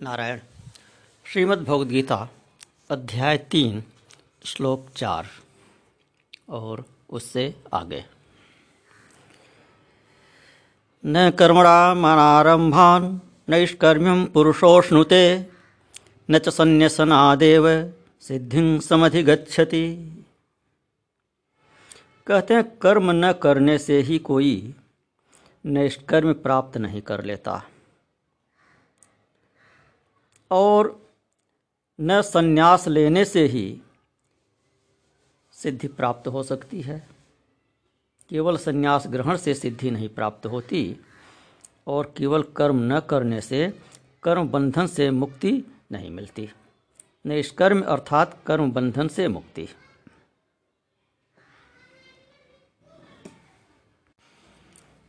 नारायण। श्रीमद् गीता अध्याय तीन, श्लोक चार, और उससे आगे। न कर्मणामनारम्भान् नैष्कर्म्यं पुरुषोष्णुते, न च संन्यसनादेव सिद्धिं समधिगच्छति। कहते हैं, कर्म न करने से ही कोई नैष्कर्म प्राप्त नहीं कर लेता। और न संन्यास लेने से ही सिद्धि प्राप्त हो सकती है। केवल संन्यास ग्रहण से सिद्धि नहीं प्राप्त होती और केवल कर्म न करने से कर्म बंधन से मुक्ति नहीं मिलती। निष्कर्म अर्थात कर्म बंधन से मुक्ति।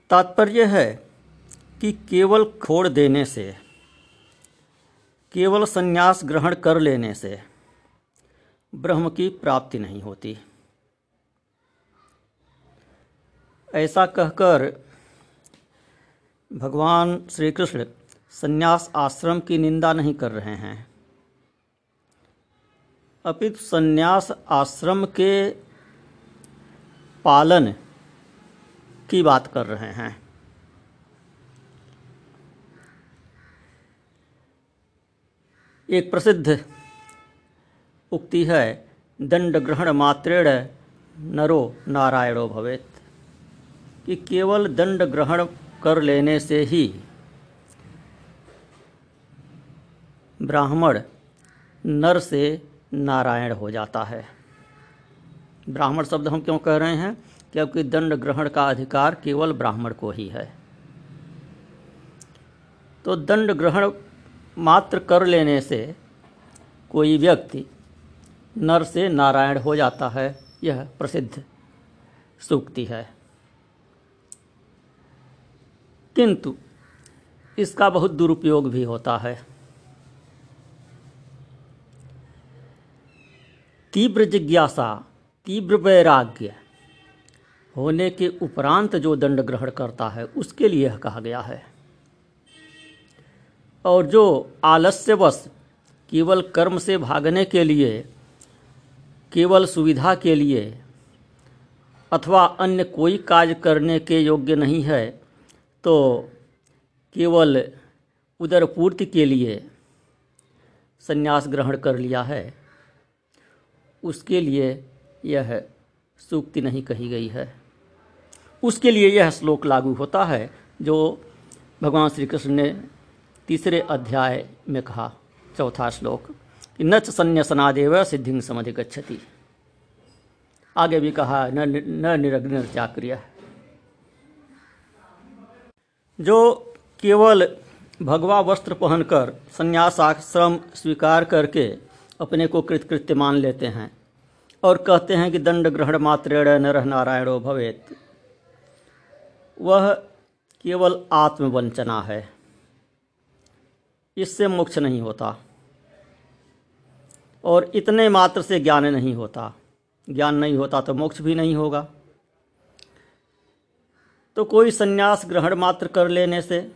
तात्पर्य है कि केवल खोड़ देने से केवल संन्यास ग्रहण कर लेने से ब्रह्म की प्राप्ति नहीं होती। ऐसा कहकर भगवान श्री कृष्ण संन्यास आश्रम की निंदा नहीं कर रहे हैं। अपितु संन्यास आश्रम के पालन की बात कर रहे हैं। एक प्रसिद्ध उक्ति है दंड ग्रहण मात्रेण नरो नारायणो भवेत। कि केवल दंड ग्रहण कर लेने से ही ब्राह्मण नर से नारायण हो जाता है। ब्राह्मण शब्द हम क्यों कह रहे हैं? क्योंकि दंड ग्रहण का अधिकार केवल ब्राह्मण को ही है। तो दंड ग्रहण मात्र कर लेने से कोई व्यक्ति नर से नारायण हो जाता है, यह प्रसिद्ध सूक्ति है। किंतु इसका बहुत दुरुपयोग भी होता है। तीव्र जिज्ञासा, तीव्र वैराग्य होने के उपरांत जो दंड ग्रहण करता है, उसके लिए कहा गया है। और जो आलस्यवश केवल कर्म से भागने के लिए, केवल सुविधा के लिए, अथवा अन्य कोई कार्य करने के योग्य नहीं है तो केवल उदर पूर्ति के लिए संन्यास ग्रहण कर लिया है। उसके लिए यह सूक्ति नहीं कही गई है। उसके लिए यह श्लोक लागू होता है, जो भगवान श्री कृष्ण ने तीसरे अध्याय में कहा, चौथा श्लोक, कि न च संन्यासनादेव सिद्धि समधिगछति आगे भी कहा, न न निरग्न चाक्रिय। जो केवल भगवा वस्त्र पहनकर संन्यास आश्रम स्वीकार करके अपने को कृतकृत्य मान लेते हैं और कहते हैं कि दंड ग्रहण मात्रेण नर नारायणो भवेत, वह केवल आत्मवंचना है। इससे मोक्ष नहीं होता। और इतने मात्र से ज्ञान नहीं होता। ज्ञान नहीं होता तो मोक्ष भी नहीं होगा। तो कोई संन्यास ग्रहण मात्र कर लेने से,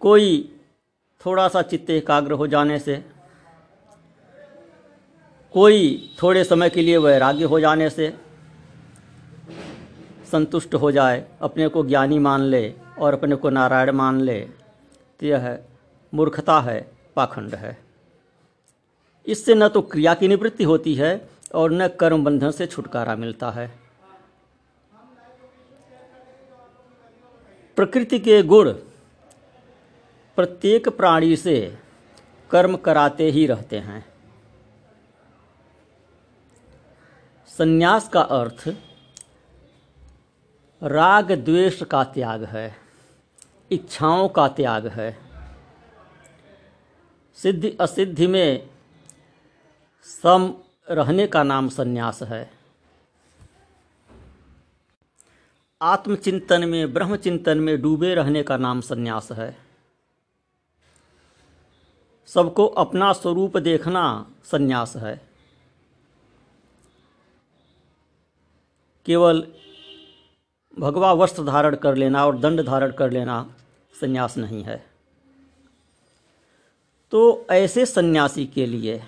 कोई थोड़ा सा चित्त एकाग्र हो जाने से, कोई थोड़े समय के लिए वैराग्य हो जाने से, संतुष्ट हो जाए, अपने को ज्ञानी मान ले और अपने को नारायण मान ले यह मूर्खता है, पाखंड है। इससे न तो क्रिया की निवृत्ति होती है और न कर्म बंधन से छुटकारा मिलता है। प्रकृति के गुण प्रत्येक प्राणी से कर्म कराते ही रहते हैं। संन्यास का अर्थ राग द्वेष का त्याग है। इच्छाओं का त्याग है। सिद्धि असिद्धि में सम रहने का नाम संन्यास है। आत्मचिंतन में ब्रह्म चिंतन में डूबे रहने का नाम संन्यास है। सबको अपना स्वरूप देखना संन्यास है। केवल भगवा वस्त्र धारण कर लेना और दंड धारण कर लेना संन्यास नहीं है। तो ऐसे सन्यासी के लिए,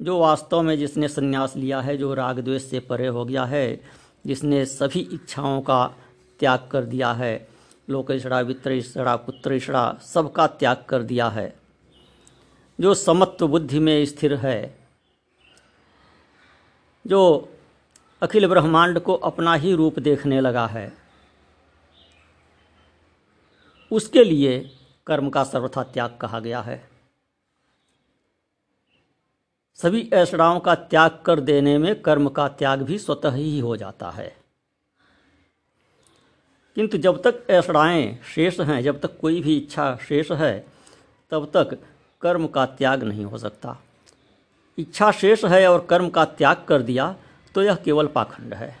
जो वास्तव में जिसने सन्यास लिया है, जो राग द्वेष से परे हो गया है, जिसने सभी इच्छाओं का त्याग कर दिया है, लोकेशड़ा वित्तरेशड़ा पुत्रेशड़ा सबका त्याग कर दिया है, जो समत्व बुद्धि में स्थिर है, जो अखिल ब्रह्मांड को अपना ही रूप देखने लगा है। उसके लिए कर्म का सर्वथा त्याग कहा गया है। सभी ऐसड़ाओं का त्याग कर देने में कर्म का त्याग भी स्वतः ही हो जाता है। किंतु जब तक ऐसड़ाएँ शेष हैं, जब तक कोई भी इच्छा शेष है, तब तक कर्म का त्याग नहीं हो सकता। इच्छा शेष है और कर्म का त्याग कर दिया तो यह केवल पाखंड है।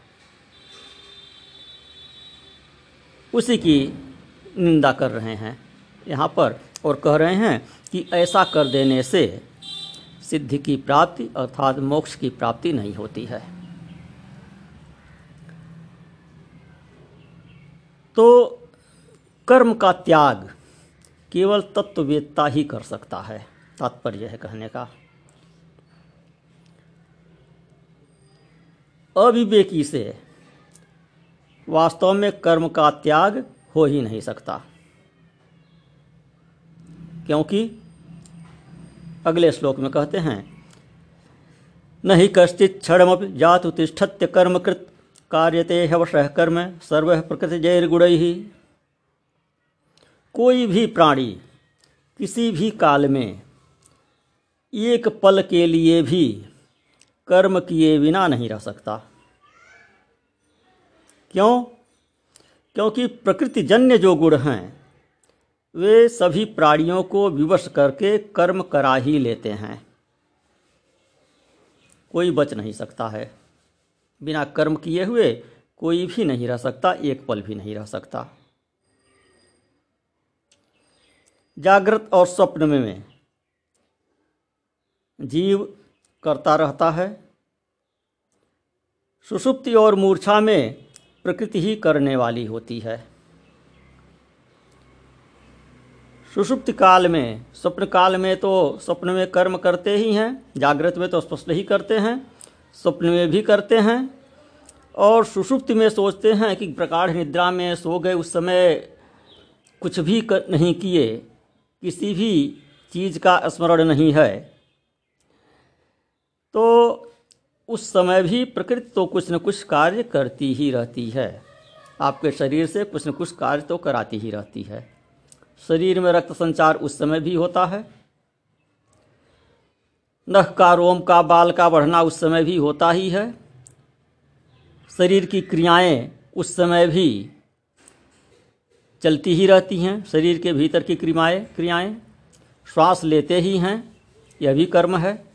उसी की निंदा कर रहे हैं यहाँ पर और कह रहे हैं कि ऐसा कर देने से सिद्धि की प्राप्ति अर्थात मोक्ष की प्राप्ति नहीं होती है। तो कर्म का त्याग केवल तत्ववेत्ता ही कर सकता है, तात्पर्य है कहने का। अविवेकी से, वास्तव में कर्म का त्याग हो ही नहीं सकता। क्योंकि, अगले श्लोक में कहते हैं, नहीं कश्चित क्षणम जात तिष्ठत्य कर्मकृत कार्यते हवश कर्म सर्व प्रकृति जैर्गुण ही कोई भी प्राणी किसी भी काल में एक पल के लिए भी कर्म किए बिना नहीं रह सकता। क्यों? क्योंकि प्रकृतिजन्य जो गुण हैं, वे सभी प्राणियों को विवश करके कर्म करा ही लेते हैं। कोई बच नहीं सकता है। बिना कर्म किए हुए कोई भी नहीं रह सकता, एक पल भी नहीं रह सकता। जागृत और स्वप्न में, जीव करता रहता है। सुषुप्ति और मूर्छा में प्रकृति ही करने वाली होती है। सुषुप्त काल में, स्वप्न काल में तो स्वप्न में कर्म करते ही हैं, जागृत में तो स्पष्ट ही करते हैं, स्वप्न में भी करते हैं, और सुषुप्ति में सोचते हैं कि प्रकाढ़ निद्रा में सो गए उस समय कुछ भी कर नहीं किए, किसी भी चीज़ का स्मरण नहीं है। तो उस समय भी प्रकृति तो कुछ न कुछ कार्य करती ही रहती है। आपके शरीर से कुछ न कुछ कार्य तो कराती ही रहती है। शरीर में रक्त संचार उस समय भी होता है। नख का, रोम का, बाल का बढ़ना उस समय भी होता ही है। शरीर की क्रियाएँ उस समय भी चलती ही रहती हैं। शरीर के भीतर की क्रियाएँ क्रियाएँ, श्वास लेते ही हैं। यह भी कर्म है।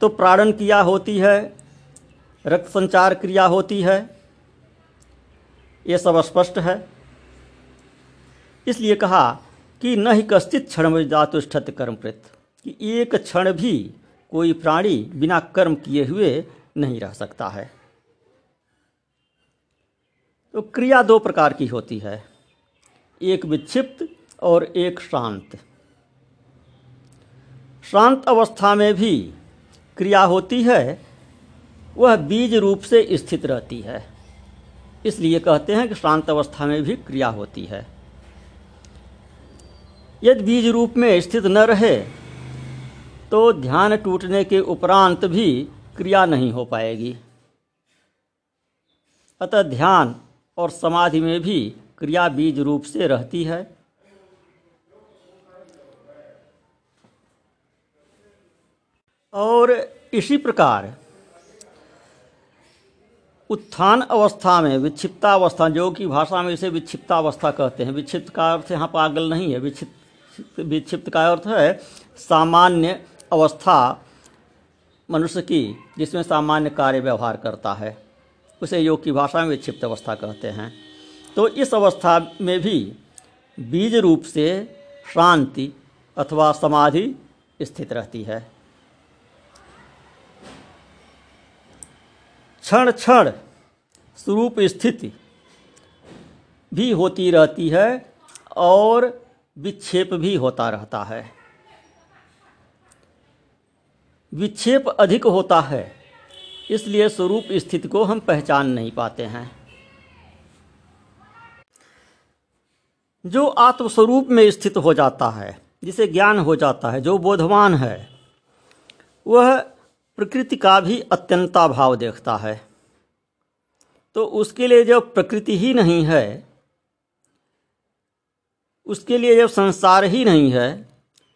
तो प्राणन क्रिया होती है, रक्त संचार क्रिया होती है। ये सब स्पष्ट है। इसलिए कहा कि न ही कश्चित क्षण में जातुष्ठत कर्मकृत कि एक क्षण भी कोई प्राणी बिना कर्म किए हुए नहीं रह सकता है। तो क्रिया दो प्रकार की होती है, एक विक्षिप्त और एक शांत। शांत अवस्था में भी क्रिया होती है, वह बीज रूप से स्थित रहती है। इसलिए कहते हैं कि शांत अवस्था में भी क्रिया होती है। यदि बीज रूप में स्थित न रहे तो ध्यान टूटने के उपरांत भी क्रिया नहीं हो पाएगी। अतः ध्यान और समाधि में भी क्रिया बीज रूप से रहती है। और इसी प्रकार उत्थान अवस्था में, विक्षिप्ता अवस्था, जो कि भाषा में इसे विक्षिप्ता अवस्था कहते हैं। विक्षिप्त का अर्थ यहाँ पागल नहीं है। विक्षिप्त विक्षिप्त का अर्थ है सामान्य अवस्था मनुष्य की, जिसमें सामान्य कार्य व्यवहार करता है। उसे योग की भाषा में विक्षिप्त अवस्था कहते हैं। तो इस अवस्था में भी बीज रूप से शांति अथवा समाधि स्थित रहती है। क्षण क्षण स्वरूप स्थिति भी होती रहती है और विक्षेप भी होता रहता है। विक्षेप अधिक होता है, इसलिए स्वरूप स्थिति को हम पहचान नहीं पाते हैं। जो आत्मस्वरूप में स्थित हो जाता है, जिसे ज्ञान हो जाता है, जो बोधवान है, वह प्रकृति का भी अत्यंता भाव देखता है। तो उसके लिए जब प्रकृति ही नहीं है, उसके लिए जब संसार ही नहीं है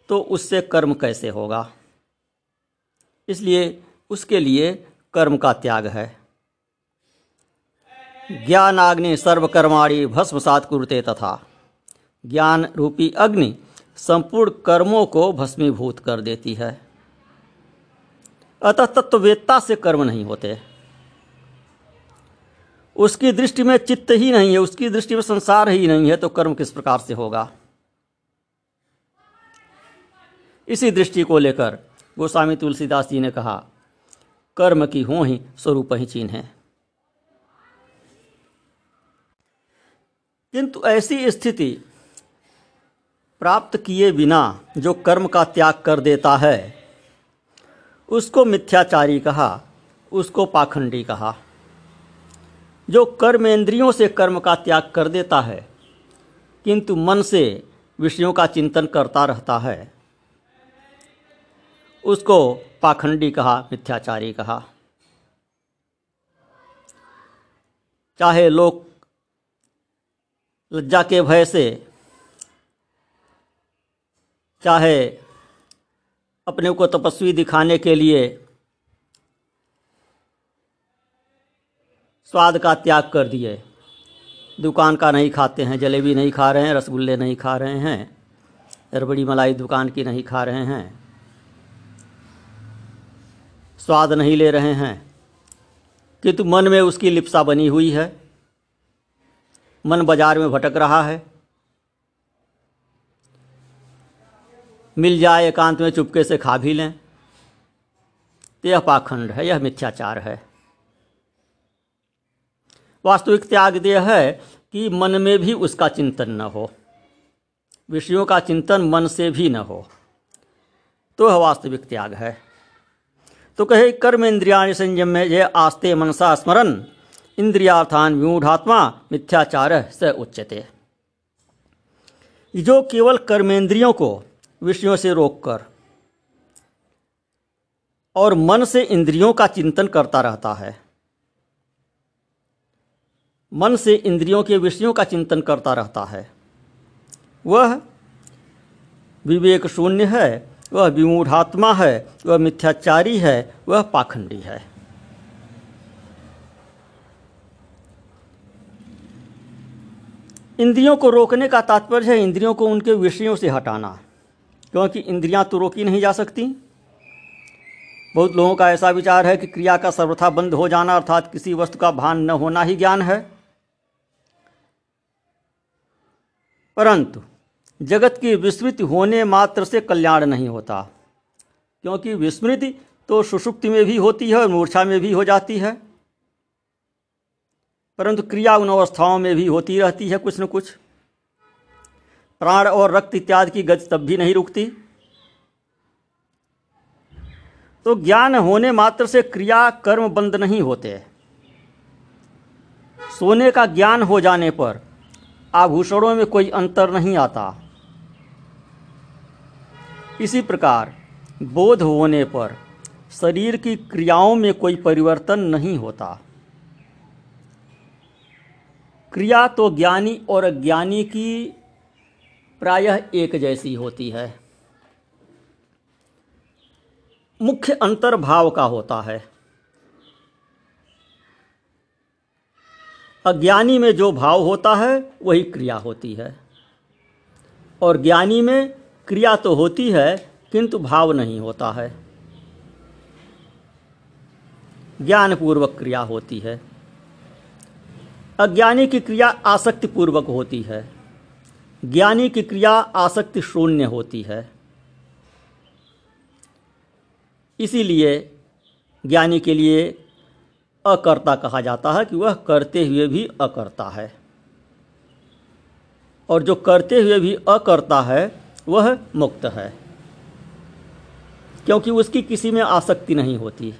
तो उससे कर्म कैसे होगा? इसलिए उसके लिए कर्म का त्याग है। ज्ञान ज्ञानाग्नि सर्वकर्माणी भस्मसात कुरुते तथा। ज्ञान रूपी अग्नि संपूर्ण कर्मों को भस्मीभूत कर देती है। अतः तत्ववेत्ता से कर्म नहीं होते। उसकी दृष्टि में चित्त ही नहीं है, उसकी दृष्टि में संसार ही नहीं है तो कर्म किस प्रकार से होगा? इसी दृष्टि को लेकर गोस्वामी तुलसीदास जी ने कहा, कर्म की हो ही स्वरूप ही चीन है। किंतु ऐसी स्थिति प्राप्त किए बिना जो कर्म का त्याग कर देता है उसको मिथ्याचारी कहा, उसको पाखंडी कहा। जो कर्मेंद्रियों से कर्म का त्याग कर देता है, किंतु मन से विषयों का चिंतन करता रहता है, उसको पाखंडी कहा, मिथ्याचारी कहा। चाहे लोग लज्जा के भय से, चाहे अपने को तपस्वी दिखाने के लिए स्वाद का त्याग कर दिए। दुकान का नहीं खाते हैं, जलेबी नहीं खा रहे हैं, रसगुल्ले नहीं खा रहे हैं रबड़ी मलाई दुकान की नहीं खा रहे हैं। स्वाद नहीं ले रहे हैं। किंतु मन में उसकी लिप्सा बनी हुई है। मन बाज़ार में भटक रहा है। मिल जाए एकांत में चुपके से खा भी लें। तो यह पाखंड है, यह मिथ्याचार है। वास्तविक त्याग यह है कि मन में भी उसका चिंतन न हो। विषयों का चिंतन मन से भी न हो। तो यह वास्तविक त्याग है। तो कहे, कर्म इंद्रिया संयम में यह आस्ते मनसा स्मरण इंद्रियार्थान विमूढ़ात्मा, मिथ्याचार से उच्चते जो केवल कर्मेंद्रियों को विषयों से रोककर और मन से इंद्रियों का चिंतन करता रहता है। मन से इंद्रियों के विषयों का चिंतन करता रहता है। वह विवेक शून्य है, वह विमूढ़ात्मा है, वह मिथ्याचारी है, वह पाखंडी है। इंद्रियों को रोकने का तात्पर्य है इंद्रियों को उनके विषयों से हटाना। क्योंकि इंद्रियाँ तो रोकी नहीं जा सकती। बहुत लोगों का ऐसा विचार है कि क्रिया का सर्वथा बंद हो जाना अर्थात किसी वस्तु का भान न होना ही ज्ञान है। परंतु जगत की विस्मृति होने मात्र से कल्याण नहीं होता, क्योंकि विस्मृति तो सुषुप्ति में भी होती है और मूर्छा में भी हो जाती है। परंतु क्रिया उन अवस्थाओं में भी होती रहती है कुछ न कुछ। प्राण और रक्त इत्यादि की गति तब भी नहीं रुकती। तो ज्ञान होने मात्र से क्रिया कर्म बंद नहीं होते। सोने का ज्ञान हो जाने पर आभूषणों में कोई अंतर नहीं आता। इसी प्रकार बोध होने पर शरीर की क्रियाओं में कोई परिवर्तन नहीं होता। क्रिया तो ज्ञानी और अज्ञानी की प्रायः एक जैसी होती है। मुख्य अंतर भाव का होता है। अज्ञानी में जो भाव होता है, वही क्रिया होती है। और ज्ञानी में क्रिया तो होती है, किंतु भाव नहीं होता है। ज्ञानपूर्वक क्रिया होती है। अज्ञानी की क्रिया आसक्तिपूर्वक होती है। ज्ञानी की क्रिया आसक्ति शून्य होती है। इसीलिए ज्ञानी के लिए अकर्ता कहा जाता है कि वह करते हुए भी अकर्ता है। और जो करते हुए भी अकर्ता है, वह मुक्त है। क्योंकि उसकी किसी में आसक्ति नहीं होती।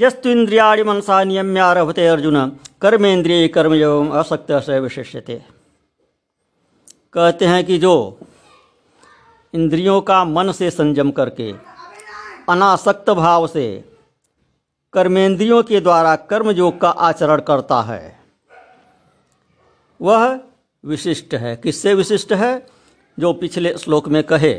यस्तु इंद्रियाणि मनसा नियम्यारभते अर्जुन। कर्मेंद्रिय कर्मयोग असक्त से कहते हैं कि जो इंद्रियों का मन से संयम करके, अनासक्त भाव से कर्मेंद्रियों के द्वारा कर्मयोग का आचरण करता है, वह विशिष्ट है। किससे विशिष्ट है? जो पिछले श्लोक में कहे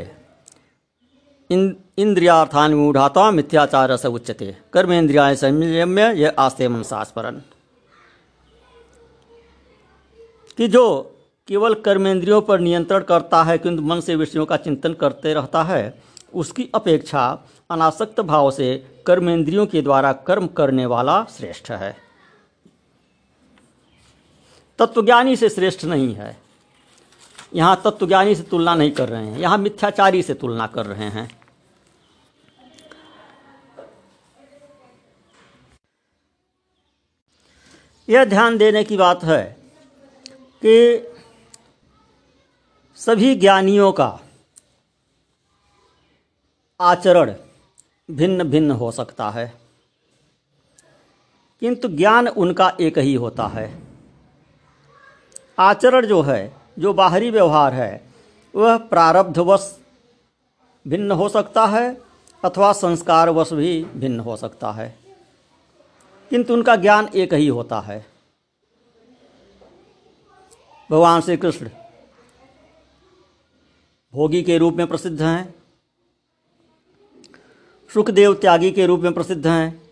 इंद्रियार्थान मूढ़ाता मिथ्याचार से उच्चते कर्मेंद्रिया संयम्य यह आस्ते मनसास्परन कि जो केवल कर्मेंद्रियों पर नियंत्रण करता है, किंतु मन से विषयों का चिंतन करते रहता है, उसकी अपेक्षा अनासक्त भाव से कर्मेंद्रियों के द्वारा कर्म करने वाला श्रेष्ठ है। तत्वज्ञानी से श्रेष्ठ नहीं है। यहाँ तत्वज्ञानी से तुलना नहीं कर रहे हैं। यहाँ मिथ्याचारी से तुलना कर रहे हैं। यह ध्यान देने की बात है कि सभी ज्ञानियों का आचरण भिन्न भिन्न हो सकता है, किंतु ज्ञान उनका एक ही होता है। आचरण जो है, जो बाहरी व्यवहार है, वह प्रारब्धवश भिन्न हो सकता है अथवा संस्कारवश भी भिन्न हो सकता है। किंतु उनका ज्ञान एक ही होता है। भगवान श्री कृष्ण भोगी के रूप में प्रसिद्ध हैं। सुखदेव त्यागी के रूप में प्रसिद्ध हैं।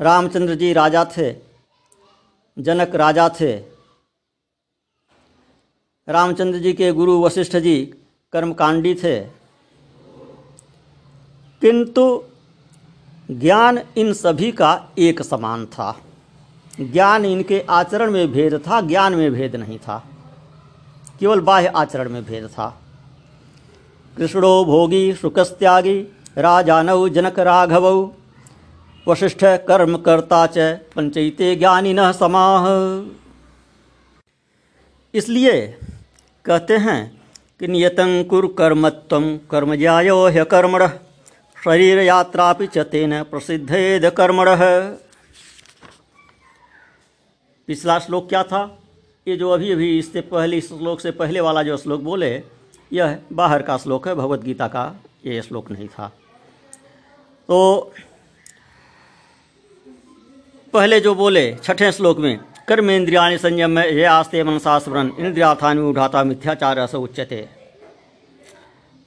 रामचंद्र जी राजा थे, जनक राजा थे। रामचंद्र जी के गुरु वशिष्ठ जी कर्मकांडी थे। किंतु ज्ञान इन सभी का एक समान था। ज्ञान इनके आचरण में भेद था, ज्ञान में भेद नहीं था। केवल बाह्य आचरण में भेद था। कृष्णो भोगी शुकस्त्यागी राजानौ, जनक राघवौ, वशिष्ठ कर्म करता च पंचयते ज्ञानी न समाह इसलिए कहते हैं कि नियतं कुर कर्मत्व कर्म ज्यायो ह्य कर्मण। शरीर यात्रा च तेन प्रसिद्धेद कर्मण। पिछला श्लोक क्या था? ये जो अभी अभी इससे पहले श्लोक से पहले वाला जो श्लोक बोले, यह बाहर का श्लोक है, भगवत गीता का ये श्लोक नहीं था। तो पहले जो बोले, छठे श्लोक में, कर्मेंद्रियाणि संयम में ये आस्ते मनसा स्मरण इंद्रियार्थानि उठाता मिथ्याचार से उच्चते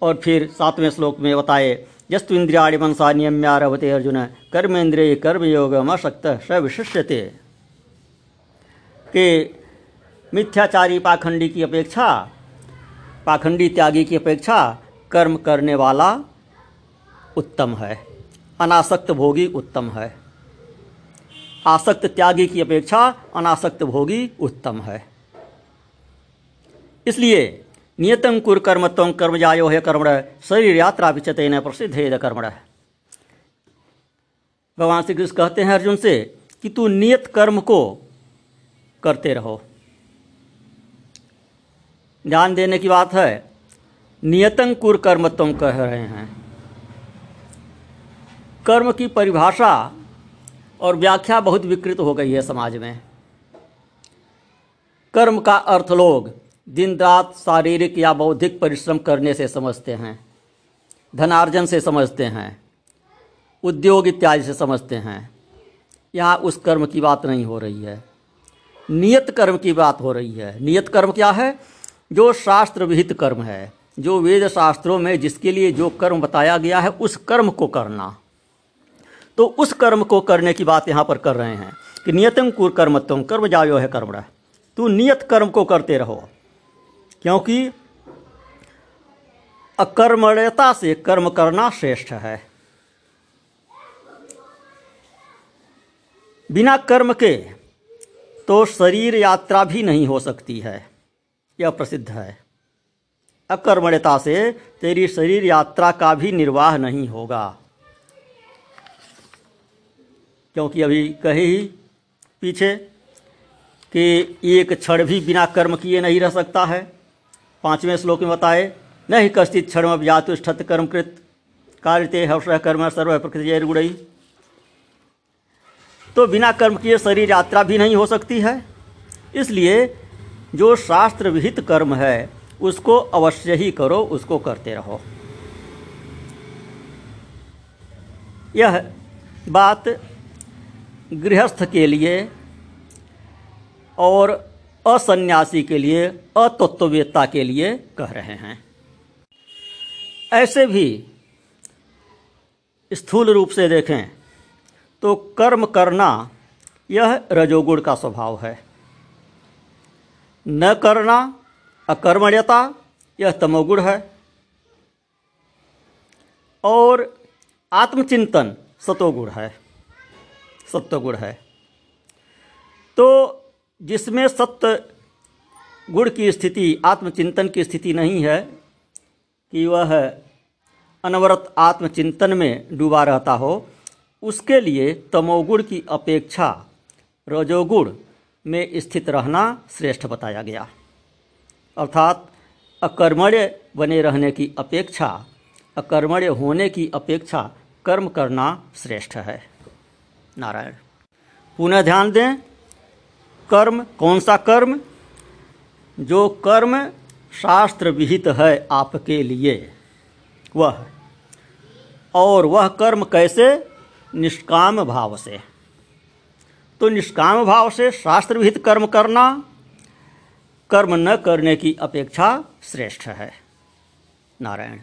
और फिर सातवें श्लोक में बताए यस्तु इंद्रियाणि मनसा नियम्यारभते अर्जुन कर्मेंद्रिय कर्मयोग अशक्त स विशिष्यते। कि मिथ्याचारी पाखंडी की अपेक्षा, पाखंडी त्यागी की अपेक्षा कर्म करने वाला उत्तम है, अनासक्त भोगी उत्तम है। आसक्त त्यागी की अपेक्षा अनासक्त भोगी उत्तम है। इसलिए नियतम कुर कर्म जायो है कर्मण, शरीर यात्रा विचते न प्रसिद्ध है कर्मण। भगवान श्री कृष्ण कहते हैं अर्जुन से कि तू नियत कर्म को करते रहो। ध्यान देने की बात है, नियतं कुर कर्म तुम कह रहे हैं। कर्म की परिभाषा और व्याख्या बहुत विकृत हो गई है समाज में। कर्म का अर्थ लोग दिन रात शारीरिक या बौद्धिक परिश्रम करने से समझते हैं, धनार्जन से समझते हैं, उद्योग इत्यादि से समझते हैं। यहाँ उस कर्म की बात नहीं हो रही है। नियत कर्म की बात हो रही है। नियत कर्म क्या है? जो शास्त्र विहित कर्म है, जो वेद शास्त्रों में जिसके लिए जो कर्म बताया गया है, उस कर्म को करना। तो उस कर्म को करने की बात यहाँ पर कर रहे हैं कि नियतम कुर कर्मत्व, कर्म जायो है कर्म तू नियत कर्म को करते रहो। क्योंकि अकर्मण्यता से कर्म करना श्रेष्ठ है। बिना कर्म के तो शरीर यात्रा भी नहीं हो सकती है। यह प्रसिद्ध है। अकर्मण्यता से तेरी शरीर यात्रा का भी निर्वाह नहीं होगा। क्योंकि अभी कहे ही पीछे कि एक क्षण भी बिना कर्म किए नहीं रह सकता है। पाँचवें श्लोक में बताए, नहीं कश्चित क्षण व्यातुष्ठत कर्मकृत। कार्यते हर्ष कर्म सर्व प्रकृति गुड़ई तो बिना कर्म किए शरीर यात्रा भी नहीं हो सकती है। इसलिए जो शास्त्र विहित कर्म है, उसको अवश्य ही करो, उसको करते रहो। यह बात गृहस्थ के लिए और असन्यासी के लिए, अतत्ववेत्ता के लिए कह रहे हैं। ऐसे भी स्थूल रूप से देखें तो कर्म करना यह रजोगुण का स्वभाव है। न करना अकर्मण्यता, यह तमोगुण है। और आत्मचिंतन सतोगुण है, सत्वगुण है। तो जिसमें सत्य गुण की स्थिति, आत्मचिंतन की स्थिति नहीं है, कि वह अनवरत आत्मचिंतन में डूबा रहता हो, उसके लिए तमोगुण की अपेक्षा रजोगुण में स्थित रहना श्रेष्ठ बताया गया। अर्थात, अकर्मण्य बने रहने की अपेक्षा, अकर्मण्य होने की अपेक्षा कर्म करना श्रेष्ठ है। नारायण। पुनः ध्यान दें। कर्म, कौन सा कर्म? जो कर्म शास्त्र विहित है आपके लिए, वह। और वह कर्म कैसे? निष्काम भाव से। तो निष्काम भाव से शास्त्र विहित कर्म करना, कर्म न करने की अपेक्षा श्रेष्ठ है। नारायण।